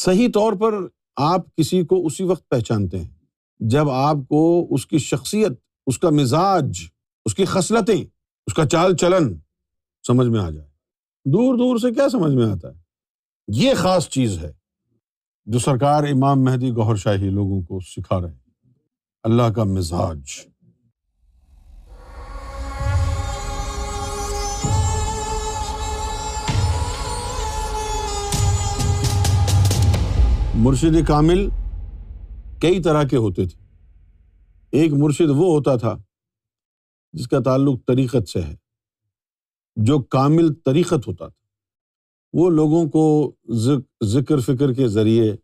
صحیح طور پر آپ کسی کو اسی وقت پہچانتے ہیں جب آپ کو اس کی شخصیت، اس کا مزاج، اس کی خصلتیں، اس کا چال چلن سمجھ میں آ جائے۔ دور دور سے کیا سمجھ میں آتا ہے؟ یہ خاص چیز ہے جو سرکار امام مہدی گوہر شاہی لوگوں کو سکھا رہے ہیں۔ اللہ کا مزاج۔ مرشد کامل کئی طرح کے ہوتے تھے۔ ایک مرشد وہ ہوتا تھا جس کا تعلق طریقت سے ہے، جو کامل طریقت ہوتا تھا۔ وہ لوگوں کو ذکر فکر کے ذریعے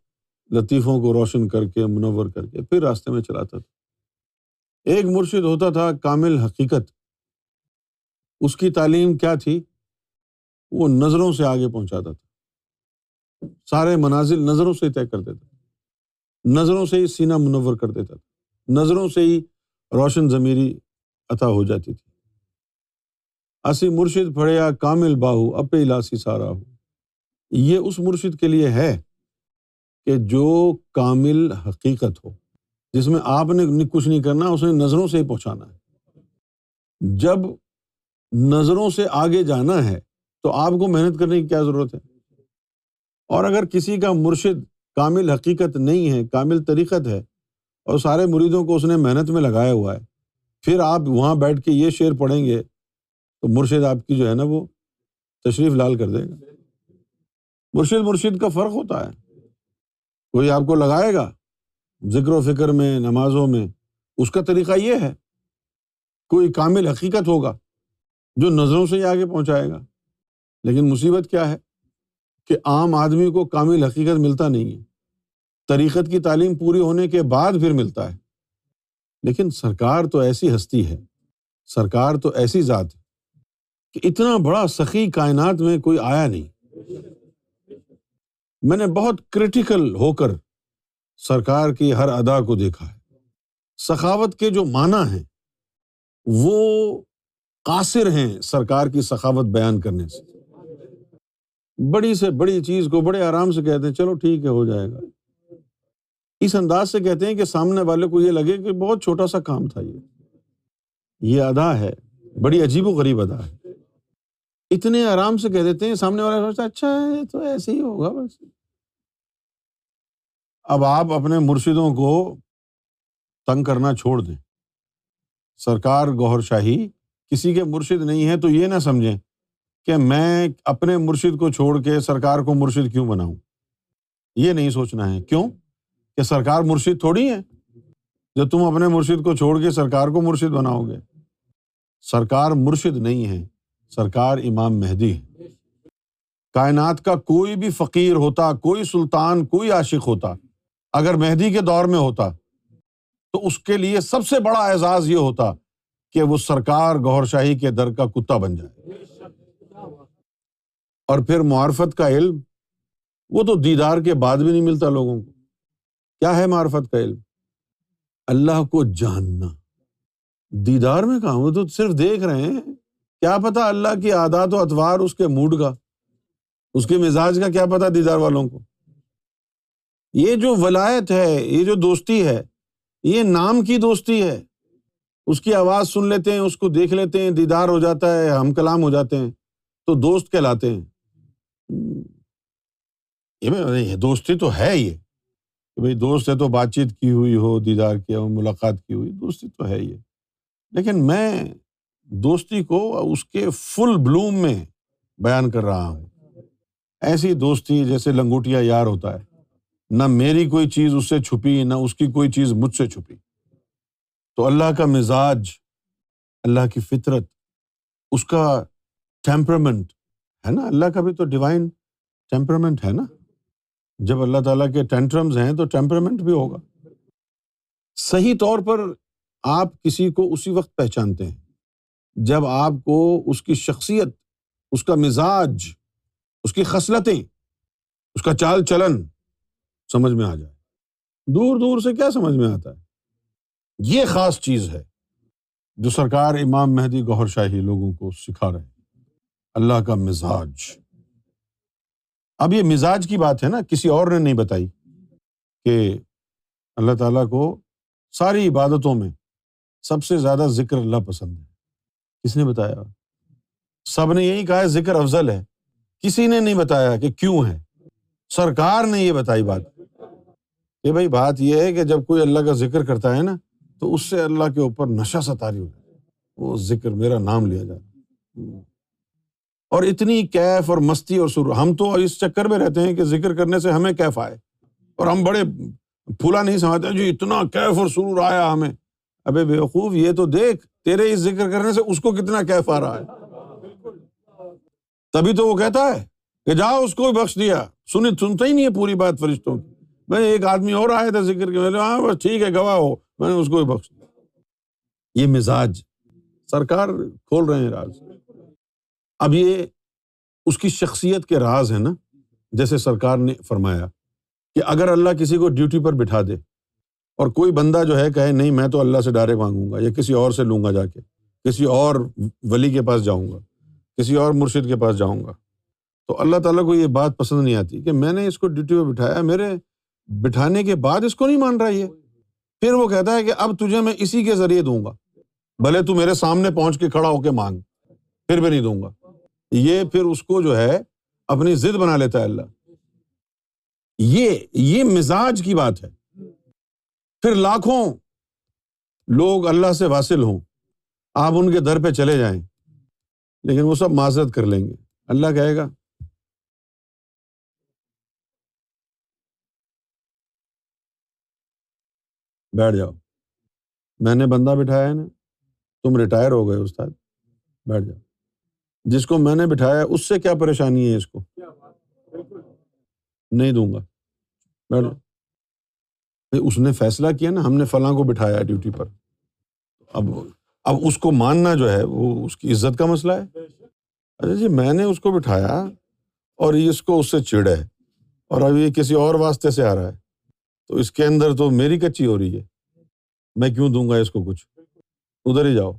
لطیفوں کو روشن کر کے، منور کر کے پھر راستے میں چلاتا تھا۔ ایک مرشد ہوتا تھا کامل حقیقت۔ اس کی تعلیم کیا تھی؟ وہ نظروں سے آگے پہنچاتا تھا۔ سارے منازل نظروں سے طے کر دیتا نظروں سے ہی سینہ منور کر دیتا تھا۔ نظروں سے ہی روشن ضمیری عطا ہو جاتی تھی۔ اسی مرشد پھڑیا، کامل باہو، اپے الاسی سارا ہو۔ یہ اس مرشد کے لیے ہے کہ جو کامل حقیقت ہو، جس میں آپ نے کچھ نہیں کرنا، اس نے نظروں سے ہی پہنچانا ہے۔ جب نظروں سے آگے جانا ہے، تو آپ کو محنت کرنے کی کیا ضرورت ہے؟ اور اگر کسی کا مرشد کامل حقیقت نہیں ہے، کامل طریقت ہے اور سارے مریدوں کو اس نے محنت میں لگایا ہوا ہے، پھر آپ وہاں بیٹھ کے یہ شعر پڑھیں گے تو مرشد آپ کی جو ہے نا وہ تشریف لال کر دے گا۔ مرشد مرشد کا فرق ہوتا ہے۔ کوئی آپ کو لگائے گا ذکر و فکر میں، نمازوں میں، اس کا طریقہ یہ ہے، کوئی کامل حقیقت ہوگا جو نظروں سے ہی آگے پہنچائے گا۔ لیکن مصیبت کیا ہے؟ کہ عام آدمی کو کامل حقیقت ملتا نہیں ہے۔ طریقت کی تعلیم پوری ہونے کے بعد پھر ملتا ہے۔ لیکن سرکار تو ایسی ہستی ہے، سرکار تو ایسی ذات ہے کہ اتنا بڑا سخی کائنات میں کوئی آیا نہیں۔ میں نے بہت کریٹیکل ہو کر سرکار کی ہر ادا کو دیکھا ہے۔ سخاوت کے جو معنی ہیں، وہ قاصر ہیں سرکار کی سخاوت بیان کرنے سے۔ بڑی سے بڑی چیز کو بڑے آرام سے کہتے ہیں، چلو ٹھیک ہے، ہو جائے گا۔ اس انداز سے کہتے ہیں کہ سامنے والے کو یہ لگے کہ بہت چھوٹا سا کام تھا یہ۔ یہ ادا ہے، بڑی عجیب و غریب ادا ہے۔ اتنے آرام سے کہہ دیتے ہیں، سامنے والا سوچتا اچھا ہے تو ایسے ہی ہوگا بس۔ اب آپ اپنے مرشدوں کو تنگ کرنا چھوڑ دیں۔ سرکار گوہر شاہی کسی کے مرشد نہیں ہے تو یہ نہ سمجھیں۔ کہ میں اپنے مرشد کو چھوڑ کے سرکار کو مرشد کیوں بناؤں؟ یہ نہیں سوچنا ہے۔ کیوں؟ کہ سرکار مرشد تھوڑی ہے جو تم اپنے مرشد کو چھوڑ کے سرکار کو مرشد بناؤ گے۔ سرکار مرشد نہیں ہے۔ سرکار امام مہدی ہے۔ کائنات کا کوئی بھی فقیر ہوتا، کوئی سلطان، کوئی عاشق ہوتا، اگر مہدی کے دور میں ہوتا، تو اس کے لیے سب سے بڑا اعزاز یہ ہوتا کہ وہ سرکار گور شاہی کے در کا کتا بن جائے۔ اور پھر معرفت کا علم، وہ تو دیدار کے بعد بھی نہیں ملتا لوگوں کو۔ کیا ہے معرفت کا علم؟ اللہ کو جاننا۔ دیدار میں کہاں؟ وہ تو صرف دیکھ رہے ہیں۔ کیا پتا اللہ کی عادات و اتوار اس کے موڈ کا، اس کے مزاج کا کیا پتا دیدار والوں کو۔ یہ جو ولایت ہے، یہ جو دوستی ہے، یہ نام کی دوستی ہے۔ اس کی آواز سن لیتے ہیں، اس کو دیکھ لیتے ہیں، دیدار ہو جاتا ہے، ہم کلام ہو جاتے ہیں، تو دوست کہلاتے ہیں۔ یہ دوستی تو ہے یہ کہ بھائی دوست ہے تو بات چیت کی ہوئی ہو، دیدار کیا ہو، ملاقات کی ہوئی، دوستی تو ہے یہ لیکن میں دوستی کو اس کے فل بلوم میں بیان کر رہا ہوں۔ ایسی دوستی جیسے لنگوٹیا یار ہوتا ہے۔ نہ میری کوئی چیز اس سے چھپی، نہ اس کی کوئی چیز مجھ سے چھپی۔ تو اللہ کا مزاج، اللہ کی فطرت، اس کا ٹیمپرمنٹ ہے نا، اللہ کا بھی تو ڈیوائن ٹیمپرمنٹ ہے نا۔ جب اللہ تعالیٰ کے ٹینٹرمز ہیں تو ٹیمپرمنٹ بھی ہوگا۔ صحیح طور پر آپ کسی کو اسی وقت پہچانتے ہیں۔ جب آپ کو اس کی شخصیت، اس کا مزاج، اس کی خصلتیں، اس کا چال چلن سمجھ میں آ جائے۔ دور دور سے کیا سمجھ میں آتا ہے؟ یہ خاص چیز ہے جو سرکار امام مہدی گوہر شاہی لوگوں کو سکھا رہے ہیں۔ اللہ کا مزاج۔ اب یہ مزاج کی بات ہے نا، کسی اور نے نہیں بتائی کہ اللہ تعالیٰ کو ساری عبادتوں میں سب سے زیادہ ذکر اللہ پسند ہے۔ کس نے بتایا؟ سب نے یہی کہا ہے، ذکر افضل ہے۔ کسی نے نہیں بتایا کہ کیوں ہے۔ سرکار نے یہ بتائی بات۔ کہ بھائی، بات یہ ہے کہ جب کوئی اللہ کا ذکر کرتا ہے نا، تو اس سے اللہ کے اوپر نشہ ستاری ہو جائے وہ ذکر میرا نام لیا جاتا اور اتنی کیف اور مستی اور سر ہم تو اس چکر میں رہتے ہیں کہ ذکر کرنے سے ہمیں کیف آئے۔ اور ہم بڑے پھولا نہیں سمجھتے جو جی، اتنا کیف اور سرور آیا ہمیں۔ ابے بیوقوف یہ تو دیکھ، تیرے اس ذکر کرنے سے اس کو کتنا کیف آ رہا ہے۔ تبھی تو وہ کہتا ہے کہ جاؤ، اس کو بھی بخش دیا۔ سنی، سنتا ہی نہیں ہے پوری بات فرشتوں کی۔ میں ایک آدمی اور آیا تھا ذکر کے میں ہاں بس ٹھیک ہے، گواہ ہو، میں نے اس کو بھی بخش دیا۔ یہ مزاج۔ سرکار کھول رہے ہیں راز۔ اب یہ اس کی شخصیت کے راز ہے نا۔ جیسے سرکار نے فرمایا کہ اگر اللہ کسی کو ڈیوٹی پر بٹھا دے اور کوئی بندہ جو ہے کہے نہیں میں تو اللہ سے ڈائریکٹ مانگوں گا یا کسی اور سے لوں گا جا کے، کسی اور ولی کے پاس جاؤں گا، کسی اور مرشد کے پاس جاؤں گا، تو اللہ تعالیٰ کو یہ بات پسند نہیں آتی کہ میں نے اس کو ڈیوٹی پہ بٹھایا، میرے بٹھانے کے بعد اس کو نہیں مان رہا یہ۔ پھر وہ کہتا ہے کہ اب تجھے میں اسی کے ذریعے دوں گا، بھلے تو میرے سامنے پہنچ کے کھڑا ہو کے مانگ، پھر بھی نہیں دوں گا۔ یہ پھر اس کو جو ہے اپنی ضد بنا لیتا ہے اللہ۔ یہ یہ مزاج کی بات ہے۔ پھر لاکھوں لوگ اللہ سے واصل ہوں۔ آپ ان کے در پہ چلے جائیں۔ لیکن وہ سب معذرت کر لیں گے۔ اللہ کہے گا۔ بیٹھ جاؤ۔ میں نے بندہ بٹھایا ہے نا۔ تم ریٹائر ہو گئے استاد۔ بیٹھ جاؤ۔ جس کو میں نے بٹھایا، اس سے کیا پریشانی ہے اس کو؟ نہیں دوں گا۔ اس نے فیصلہ کیا نا، ہم نے فلاں کو بٹھایا ڈیوٹی پر۔ اب اب اس کو ماننا جو ہے، وہ اس کی عزت کا مسئلہ ہے۔ اچھا جی میں نے اس کو بٹھایا اور اس کو اس سے چڑ ہے۔ اور اب یہ کسی اور واسطے سے آ رہا ہے۔ تو اس کے اندر تو میری کچی ہو رہی ہے۔ میں کیوں دوں گا اس کو کچھ؟ ادھر ہی جاؤ۔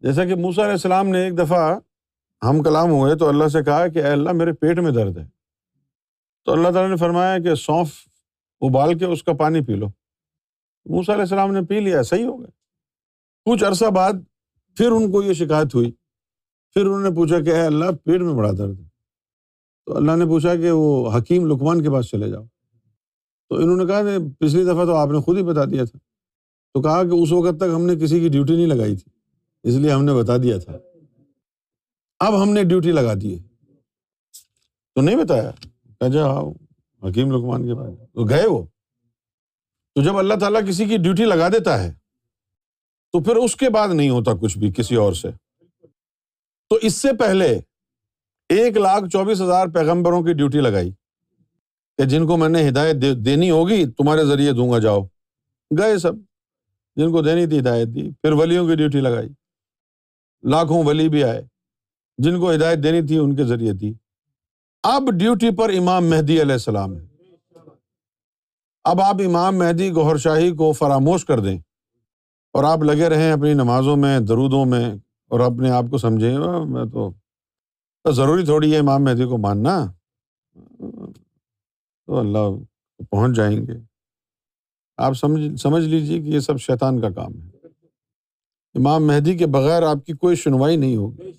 جیسا کہ موسا علیہ السلام نے ایک دفعہ ہم کلام ہوئے تو اللہ سے کہا کہ اے اللہ میرے پیٹ میں درد ہے۔ تو اللہ تعالیٰ نے فرمایا کہ سونف ابال کے اس کا پانی پی لو۔ موسا علیہ السلام نے پی لیا، صحیح ہو گیا۔ کچھ عرصہ بعد پھر ان کو یہ شکایت ہوئی۔ پھر انہوں نے پوچھا کہ اے اللہ پیٹ میں بڑا درد ہے۔ تو اللہ نے پوچھا کہ وہ حکیم لکمان کے پاس چلے جاؤ۔ تو انہوں نے کہا کہ پچھلی دفعہ تو آپ نے خود ہی بتا دیا تھا۔ تو کہا کہ اس وقت تک ہم نے کسی کی ڈیوٹی نہیں لگائی تھی۔ اس لیے ہم نے بتا دیا تھا۔ اب ہم نے ڈیوٹی لگا دی تو نہیں بتایا؟ کہ جا جی ہاں، حکیم لکمان کے پاس۔ تو گئے وہ۔ تو جب اللہ تعالیٰ کسی کی ڈیوٹی لگا دیتا ہے، تو پھر اس کے بعد نہیں ہوتا کچھ بھی کسی اور سے۔ تو اس سے پہلے ایک لاکھ چوبیس ہزار پیغمبروں کی ڈیوٹی لگائی۔ کہ جن کو میں نے ہدایت دینی ہوگی، تمہارے ذریعے دوں گا، جاؤ۔ گئے سب۔ جن کو دینی تھی، ہدایت دی۔ پھر ولیوں کی ڈیوٹی لگائی۔ لاکھوں ولی بھی آئے، جن کو ہدایت دینی تھی، ان کے ذریعے دی اب ڈیوٹی پر امام مہدی علیہ السلام ہے اب آپ امام مہدی گوہر شاہی کو فراموش کر دیں اور آپ لگے رہیں اپنی نمازوں میں، درودوں میں اور اپنے آپ کو سمجھیں میں تو ضروری تھوڑی ہے امام مہدی کو ماننا۔ تو اللہ پہنچ جائیں گے۔ آپ سمجھ سمجھ لیجیے کہ یہ سب شیطان کا کام ہے۔ امام مہدی کے بغیر آپ کی کوئی سنوائی نہیں ہوگی،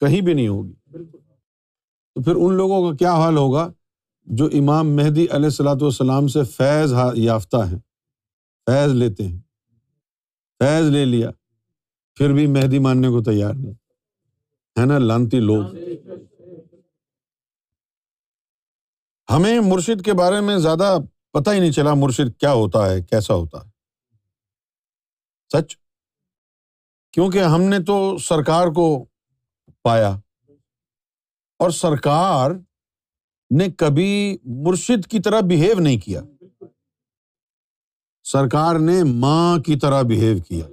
کہیں بھی نہیں ہوگی۔ تو پھر ان لوگوں کا کیا حال ہوگا جو امام مہدی علیہ السلاۃ والسلام سے فیض یافتہ ہیں، فیض لیتے ہیں، فیض لے لیا، پھر بھی مہدی ماننے کو تیار نہیں۔ ہے نا، لانتی لوگ۔ ہمیں مرشد کے بارے میں زیادہ پتہ ہی نہیں چلا مرشد کیا ہوتا ہے، کیسا ہوتا ہے۔ سچ؟ کیونکہ ہم نے تو سرکار کو پایا۔ اور سرکار نے کبھی مرشد کی طرح بہیو نہیں کیا۔ سرکار نے ماں کی طرح بہیو کیا۔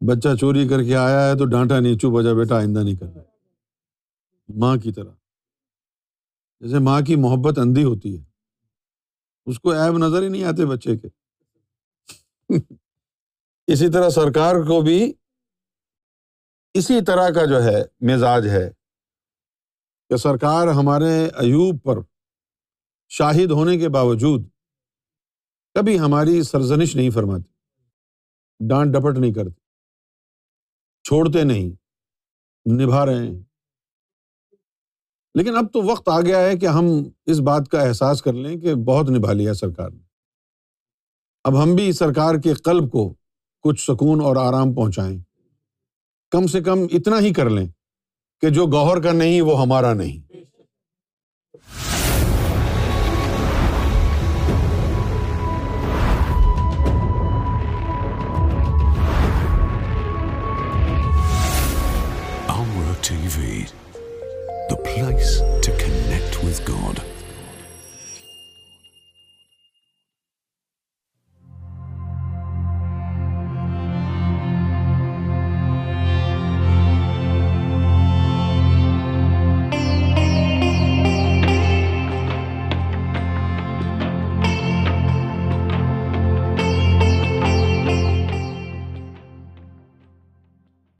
بچہ چوری کر کے آیا ہے تو ڈانٹا نہیں، چپ بجا بیٹا، آئندہ نہیں کرنا۔ ماں کی طرح۔ جیسے ماں کی محبت اندھی ہوتی ہے۔ اس کو ایب نظر ہی نہیں آتے بچے کے۔ اسی طرح سرکار کو بھی اسی طرح کا جو ہے مزاج ہے کہ سرکار ہمارے ایوب پر شاہد ہونے کے باوجود کبھی ہماری سرزنش نہیں فرماتے ڈانٹ ڈپٹ نہیں کرتے چھوڑتے نہیں، نبھا رہے ہیں۔ لیکن اب تو وقت آ گیا ہے کہ ہم اس بات کا احساس کر لیں کہ بہت نبھا لیا سرکار نے۔ اب ہم بھی سرکار کے قلب کو کچھ سکون اور آرام پہنچائیں۔ کم سے کم اتنا ہی کر لیں کہ جو گوہر کا نہیں، وہ ہمارا نہیں۔ T V the place to connect God